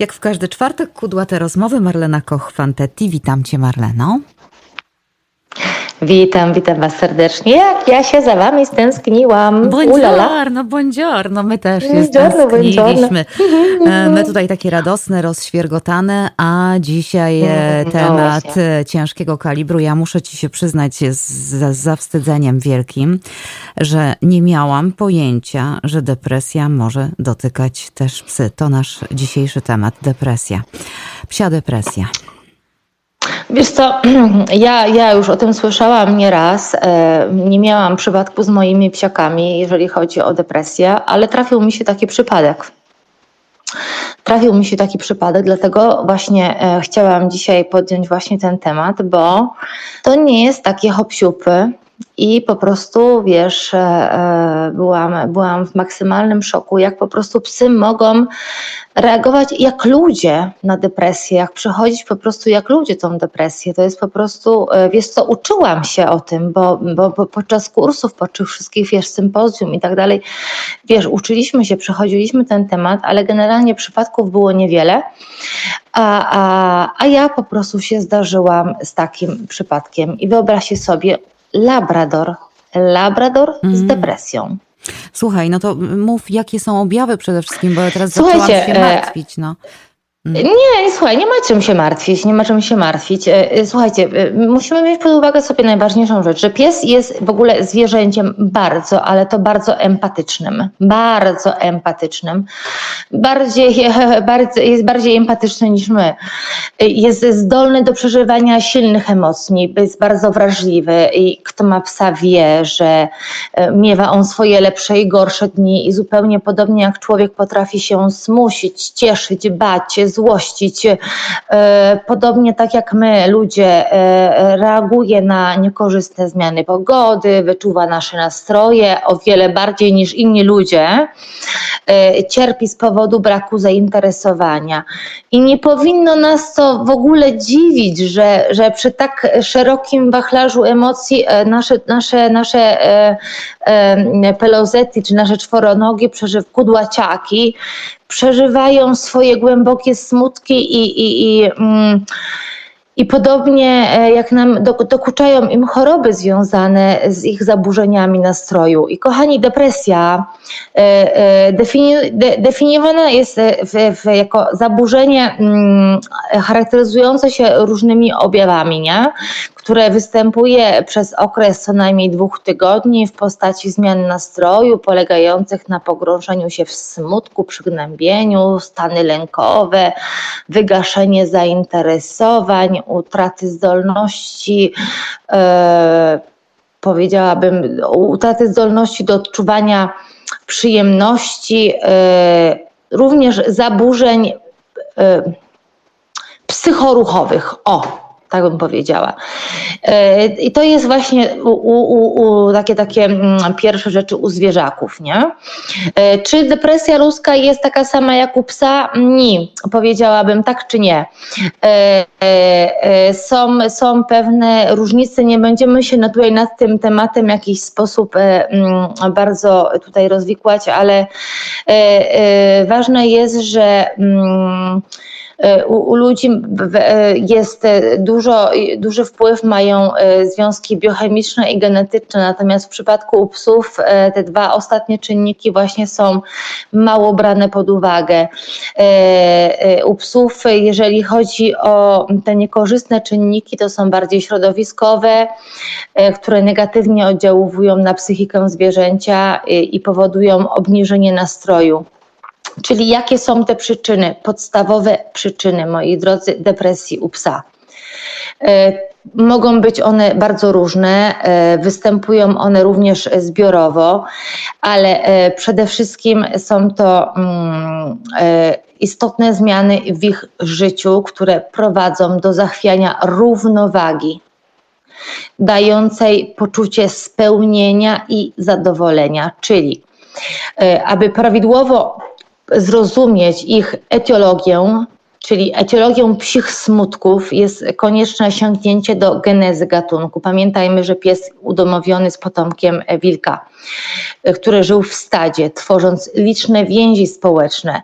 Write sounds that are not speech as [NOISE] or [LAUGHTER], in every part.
Jak w każdy czwartek kudłate rozmowy Marlena Koch-Fantetti. Witam Cię Marleno. Witam, witam Was serdecznie. Jak ja się za Wami stęskniłam. Buongiorno, buongiorno. My też się stęskniliśmy. E, my tutaj takie radosne, rozświergotane, a dzisiaj e, no temat no ciężkiego kalibru. Ja muszę Ci się przyznać z, z zawstydzeniem wielkim, że nie miałam pojęcia, że depresja może dotykać też psy. To nasz dzisiejszy temat, depresja. Psia depresja. Wiesz co, [CLEARS THROAT] ja, ja już o tym słyszałam nieraz. E, nie miałam przypadku z moimi psiakami, jeżeli chodzi o depresję, ale trafił mi się taki przypadek. Trafił mi się taki przypadek, dlatego właśnie e, chciałam dzisiaj podjąć właśnie ten temat, bo to nie jest takie hopsiupy, i po prostu, wiesz, e, byłam, byłam w maksymalnym szoku, jak po prostu psy mogą reagować jak ludzie na depresję, jak przechodzić po prostu jak ludzie tą depresję. To jest po prostu, e, wiesz co, uczyłam się o tym, bo, bo, bo podczas kursów, podczas wszystkich, wiesz, sympozjum i tak dalej, wiesz, uczyliśmy się, przechodziliśmy ten temat, ale generalnie przypadków było niewiele. A, a, a ja po prostu się zdarzyłam z takim przypadkiem. I wyobraźcie sobie, Labrador. Labrador mm. z depresją. Słuchaj, no to mów, jakie są objawy przede wszystkim, bo ja teraz Słuchajcie, zaczęłam się e, martwić. No. Nie, nie, słuchaj, nie ma czym się martwić, nie ma czym się martwić. E, e, słuchajcie, e, musimy mieć pod uwagę sobie najważniejszą rzecz, że pies jest w ogóle zwierzęciem bardzo, ale to bardzo empatycznym, bardzo empatycznym. Bardziej, [LAUGHS] jest bardziej empatyczny niż my. Jest zdolny do przeżywania silnych emocji, jest bardzo wrażliwy i kto ma psa wie, że miewa on swoje lepsze i gorsze dni i zupełnie podobnie jak człowiek potrafi się smusić, cieszyć, bać, złościć. E, podobnie tak jak my, ludzie, e, reaguje na niekorzystne zmiany pogody, wyczuwa nasze nastroje o wiele bardziej niż inni ludzie, cierpi z powodu braku zainteresowania. I nie powinno nas to w ogóle dziwić, że, że przy tak szerokim wachlarzu emocji nasze, nasze, nasze pelozety czy nasze czworonogi, kudłaciaki przeżywają swoje głębokie smutki i, i, i, mm, i podobnie e, jak nam dokuczają im choroby związane z ich zaburzeniami nastroju. I kochani, depresja e, e, defini definiowana jest w, w, jako zaburzenie mm, charakteryzujące się różnymi objawami, nie? które występuje przez okres co najmniej dwóch tygodni w postaci zmian nastroju polegających na pogrążeniu się w smutku, przygnębieniu, stany lękowe, wygaszenie zainteresowań, utraty zdolności. Yy, powiedziałabym, utraty zdolności do odczuwania przyjemności, yy, również zaburzeń yy, psychoruchowych. O, tak bym powiedziała. E, I to jest właśnie u, u, u, takie, takie mm, pierwsze rzeczy u zwierzaków. Nie? E, czy depresja ludzka jest taka sama jak u psa? Nie, powiedziałabym tak czy nie. E, są, są pewne różnice, nie będziemy się tutaj nad tym tematem w jakiś sposób mm, bardzo tutaj rozwikłać, ale ważne jest, że mm, u, u ludzi e, jest e, dużo, duży wpływ mają związki biochemiczne i genetyczne, natomiast w przypadku u psów te dwa ostatnie czynniki właśnie są mało brane pod uwagę. U psów, jeżeli chodzi o te niekorzystne czynniki, to są bardziej środowiskowe, które negatywnie oddziałują na psychikę zwierzęcia i powodują obniżenie nastroju. Czyli jakie są te przyczyny, podstawowe przyczyny, moi drodzy, depresji u psa? E, mogą być one bardzo różne, e, występują one również zbiorowo, ale e, przede wszystkim są to mm, istotne zmiany w ich życiu, które prowadzą do zachwiania równowagi, dającej poczucie spełnienia i zadowolenia, czyli aby prawidłowo zrozumieć ich etiologię, czyli etiologią psich smutków jest konieczne sięgnięcie do genezy gatunku. Pamiętajmy, że pies udomowiony jest potomkiem wilka, który żył w stadzie, tworząc liczne więzi społeczne,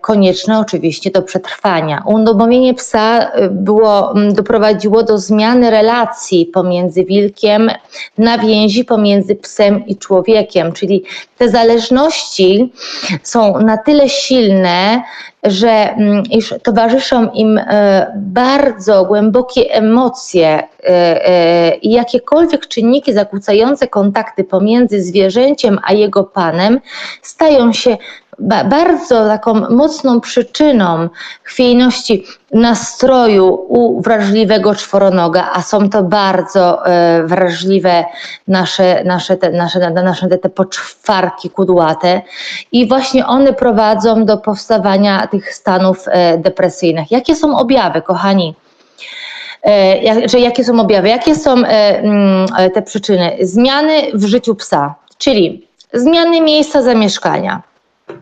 konieczne oczywiście do przetrwania. Udomowienie psa było, doprowadziło do zmiany relacji pomiędzy wilkiem na więzi pomiędzy psem i człowiekiem, czyli te zależności są na tyle silne, że mm, iż towarzyszą im e, bardzo głębokie emocje e, e, i jakiekolwiek czynniki zakłócające kontakty pomiędzy zwierzęciem a jego panem stają się bardzo taką mocną przyczyną chwiejności nastroju u wrażliwego czworonoga, a są to bardzo e, wrażliwe nasze, nasze, te, nasze, nasze te, te poczwarki kudłate i właśnie one prowadzą do powstawania tych stanów e, depresyjnych. Jakie są objawy, kochani? E, że jakie są objawy? Jakie są mm, te przyczyny? Zmiany w życiu psa, czyli zmiany miejsca zamieszkania,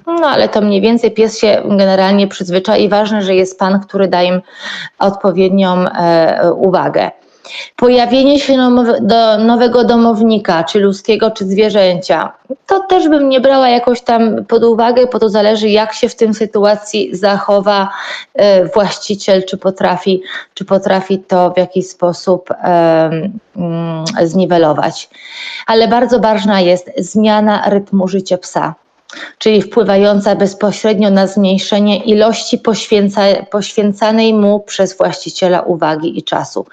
no ale to mniej więcej pies się generalnie przyzwyczai i ważne, że jest pan, który da im odpowiednią e, uwagę. Pojawienie się do nowego domownika, czy ludzkiego, czy zwierzęcia, to też bym nie brała jakoś tam pod uwagę, bo to zależy, jak się w tym sytuacji zachowa e, właściciel, czy potrafi, czy potrafi to w jakiś sposób um, zniwelować. Ale bardzo ważna jest zmiana rytmu życia psa czyli wpływająca bezpośrednio na zmniejszenie ilości poświęca, poświęcanej mu przez właściciela uwagi i czasu.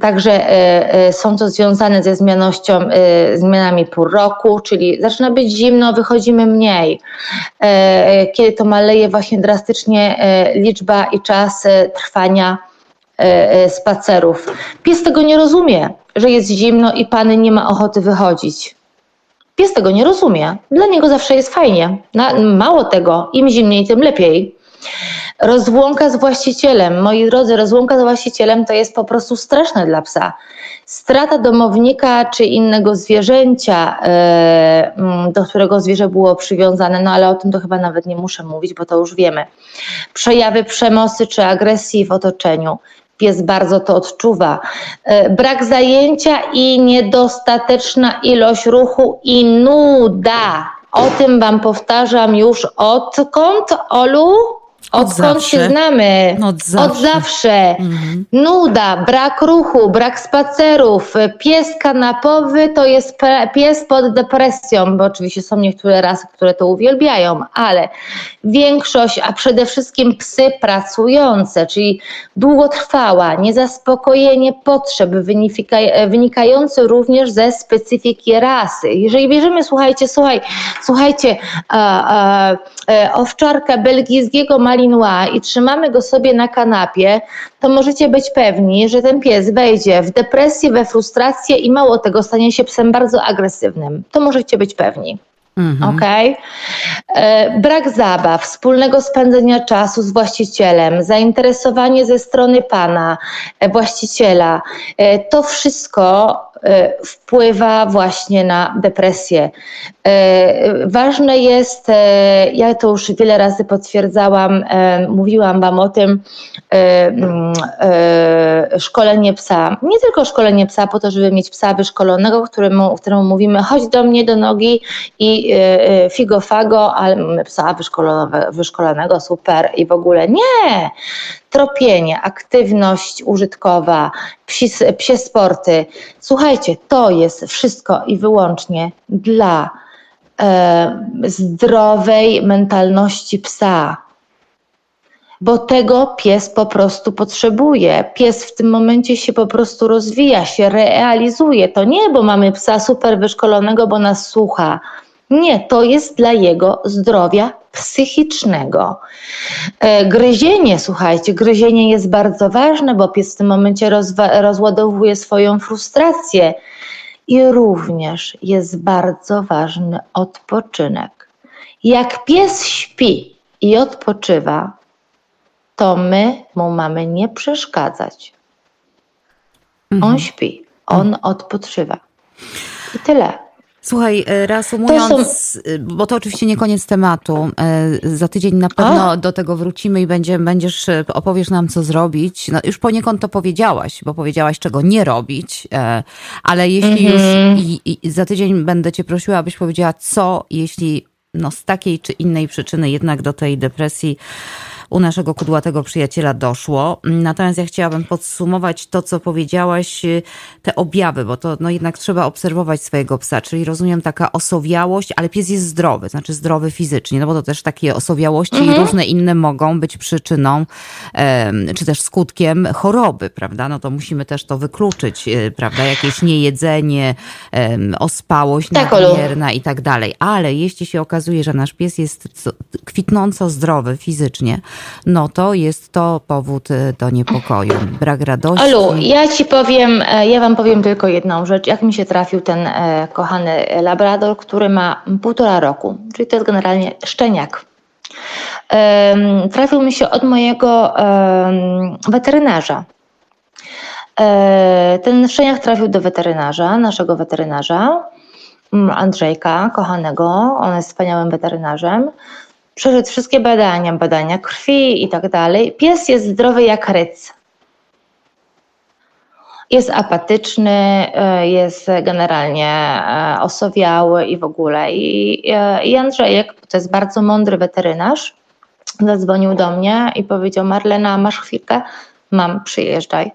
Także e, e, są to związane ze zmianością, e, zmianami pół roku, czyli zaczyna być zimno, wychodzimy mniej. Kiedy to maleje właśnie drastycznie liczba i czas trwania spacerów. Pies tego nie rozumie, że jest zimno i pany nie ma ochoty wychodzić. Pies tego nie rozumie. Dla niego zawsze jest fajnie. mało tego, im zimniej, tym lepiej. Rozłąka z właścicielem. Moi drodzy, rozłąka z właścicielem to jest po prostu straszne dla psa. Strata domownika czy innego zwierzęcia, e, mm, do którego zwierzę było przywiązane, no ale o tym to chyba nawet nie muszę mówić, bo to już wiemy. Przejawy przemocy czy agresji w otoczeniu pies bardzo to odczuwa. E, brak zajęcia i niedostateczna ilość ruchu i nuda. O tym Wam powtarzam już odkąd, Olu? Odkąd się znamy? Od zawsze. Od zawsze. Mhm. Nuda, brak ruchu, brak spacerów. Pies kanapowy to jest pies pod depresją, bo oczywiście są niektóre rasy, które to uwielbiają, ale większość, a przede wszystkim psy pracujące, czyli długotrwała, niezaspokojenie potrzeb wynikające również ze specyfiki rasy. Jeżeli bierzemy, słuchajcie, słuchaj, słuchajcie, a, a, owczarka belgijskiego Malinois i trzymamy go sobie na kanapie, to możecie być pewni, że ten pies wejdzie w depresję, we frustrację i mało tego stanie się psem bardzo agresywnym. To możecie być pewni. Mhm. Okay? E, brak zabaw, wspólnego spędzenia czasu z właścicielem, zainteresowanie ze strony pana, e, właściciela, e, to wszystko wpływa właśnie na depresję. Ważne jest, ja to już wiele razy potwierdzałam, mówiłam Wam o tym, mm, szkolenie psa. Nie tylko szkolenie psa po to, żeby mieć psa wyszkolonego, któremu, któremu mówimy chodź do mnie do nogi i y, figofago, ale psa wyszkolonego, wyszkolonego, super i w ogóle nie. Tropienie, aktywność użytkowa, psi, psie sporty. Słuchajcie, to jest wszystko i wyłącznie dla e, zdrowej mentalności psa bo tego pies po prostu potrzebuje. Pies w tym momencie się po prostu rozwija, się realizuje. To nie, bo mamy psa super wyszkolonego, bo nas słucha. Nie, to jest dla jego zdrowia psychicznego. E, gryzienie, słuchajcie, gryzienie jest bardzo ważne, bo pies w tym momencie rozładowuje swoją frustrację. I również jest bardzo ważny odpoczynek. Jak pies śpi i odpoczywa, to my mu mamy nie przeszkadzać. On mhm. śpi, on odpoczywa. I tyle. Słuchaj, e, reasumując, są... E, bo to oczywiście nie koniec tematu. E, za tydzień na pewno A? do tego wrócimy i będzie, będziesz, opowiesz nam, co zrobić. No, już poniekąd to powiedziałaś, bo powiedziałaś, czego nie robić, ale jeśli już mhm. i, i za tydzień będę cię prosiła, abyś powiedziała, co jeśli no, z takiej czy innej przyczyny jednak do tej depresji u naszego kudłatego przyjaciela doszło. Natomiast ja chciałabym podsumować to, co powiedziałaś, y, te objawy, bo to no jednak trzeba obserwować swojego psa, czyli rozumiem taka osowiałość, ale pies jest zdrowy, znaczy zdrowy fizycznie, no bo to też takie osowiałości mhm. i różne inne mogą być przyczyną, czy też skutkiem choroby, prawda? No to musimy też to wykluczyć, y, prawda? Jakieś niejedzenie, ospałość tak, nadmierna i tak dalej. Ale jeśli się okazuje, że nasz pies jest kwitnąco zdrowy fizycznie, no to jest to powód e, do niepokoju. Brak radości. Olu, ja ci powiem, e, ja wam powiem tylko jedną rzecz. Jak mi się trafił ten e, kochany labrador, który ma półtora roku, czyli to jest generalnie szczeniak. trafił mi się od mojego weterynarza. ten szczeniak trafił do weterynarza, naszego weterynarza, Andrzejka, kochanego. On jest wspaniałym weterynarzem przeszedł wszystkie badania, badania krwi i tak dalej. Pies jest zdrowy jak ryc. Jest apatyczny, e, jest generalnie e, osowiały i w ogóle. I, e, Andrzejek, to jest bardzo mądry weterynarz, zadzwonił do mnie i powiedział: Marlena, masz chwilkę? Mam, przyjeżdżaj.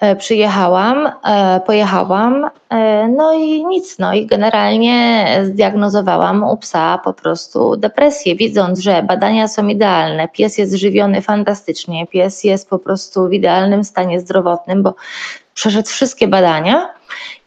E, przyjechałam, e, pojechałam, e, no i nic, no i generalnie zdiagnozowałam u psa po prostu depresję, widząc, że badania są idealne, pies jest żywiony fantastycznie, pies jest po prostu w idealnym stanie zdrowotnym, bo przeszedł wszystkie badania.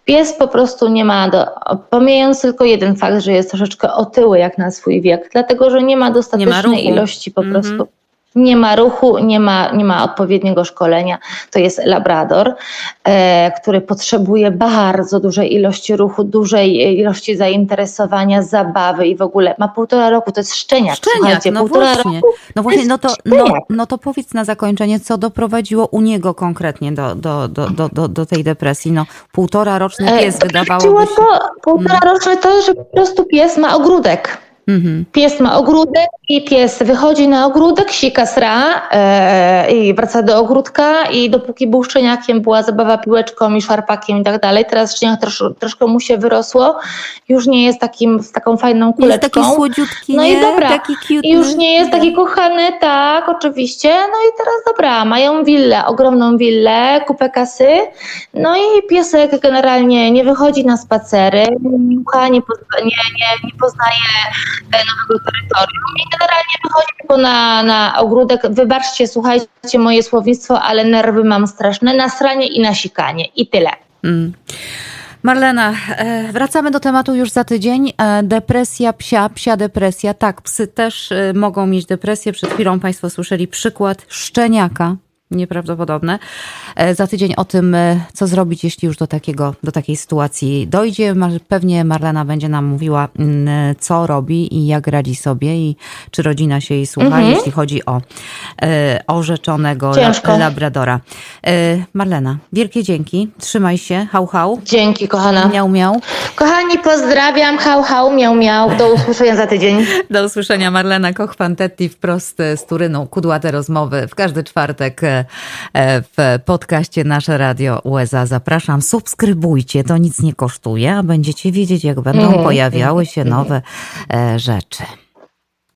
Pies po prostu nie ma, do, pomijając tylko jeden fakt, że jest troszeczkę otyły jak na swój wiek, dlatego że nie ma dostatecznej nie ma ilości po mm -hmm. prostu nie ma ruchu, nie ma, nie ma odpowiedniego szkolenia. To jest labrador, e, który potrzebuje bardzo dużej ilości ruchu, dużej ilości zainteresowania, zabawy i w ogóle ma półtora roku, to jest szczeniak. Szczeniak, no właśnie. No właśnie, no to, no, no to powiedz na zakończenie, co doprowadziło u niego konkretnie do, do, do, do, do, do tej depresji. No półtora roczny pies e, wydawało się... To, półtora roczny to, że po prostu pies ma ogródek. Mhm. Pies ma ogródek i pies wychodzi na ogródek, sika sra e, i wraca do ogródka i dopóki był szczeniakiem, była zabawa piłeczką i szarpakiem i tak dalej. Teraz szczeniak trosz, troszkę mu się wyrosło, już nie jest takim, z taką fajną kuleczką. Jest taki słodziutki, No nie? i dobra, taki cute, I już nie jest taki kochany, tak, oczywiście. No i teraz dobra, mają willę, ogromną willę, kupę kasy, no i piesek generalnie nie wychodzi na spacery, nie, nie, nie, nie poznaje nowego terytorium i generalnie wychodzi tylko na, na ogródek. Wybaczcie, słuchajcie moje słownictwo, ale nerwy mam straszne, na sranie i na sikanie i tyle. Mm. Marlena, e, wracamy do tematu już za tydzień. E, depresja psia, psia depresja. Tak, psy też e, mogą mieć depresję. Przed chwilą Państwo słyszeli przykład szczeniaka, nieprawdopodobne. E, za tydzień o tym, e, co zrobić, jeśli już do, takiego, do takiej sytuacji dojdzie. Pewnie Marlena będzie nam mówiła, mm, co robi i jak radzi sobie i czy rodzina się jej słucha, mhm. jeśli chodzi o e, orzeczonego Ciężko. labradora. Marlena, wielkie dzięki. Trzymaj się. Hał, hał. Dzięki, kochana. Miał, miał. Kochani, pozdrawiam. Hał, hał, miał, miał. Do [LAUGHS] usłyszenia za tydzień. Do usłyszenia. Marlena Koch-Fantetti wprost z Turyną. Kudłate rozmowy w każdy czwartek E, w podcaście Nasze Radio USA. Zapraszam, subskrybujcie, to nic nie kosztuje, a będziecie wiedzieć, jak będą mhm. pojawiały się nowe e, rzeczy.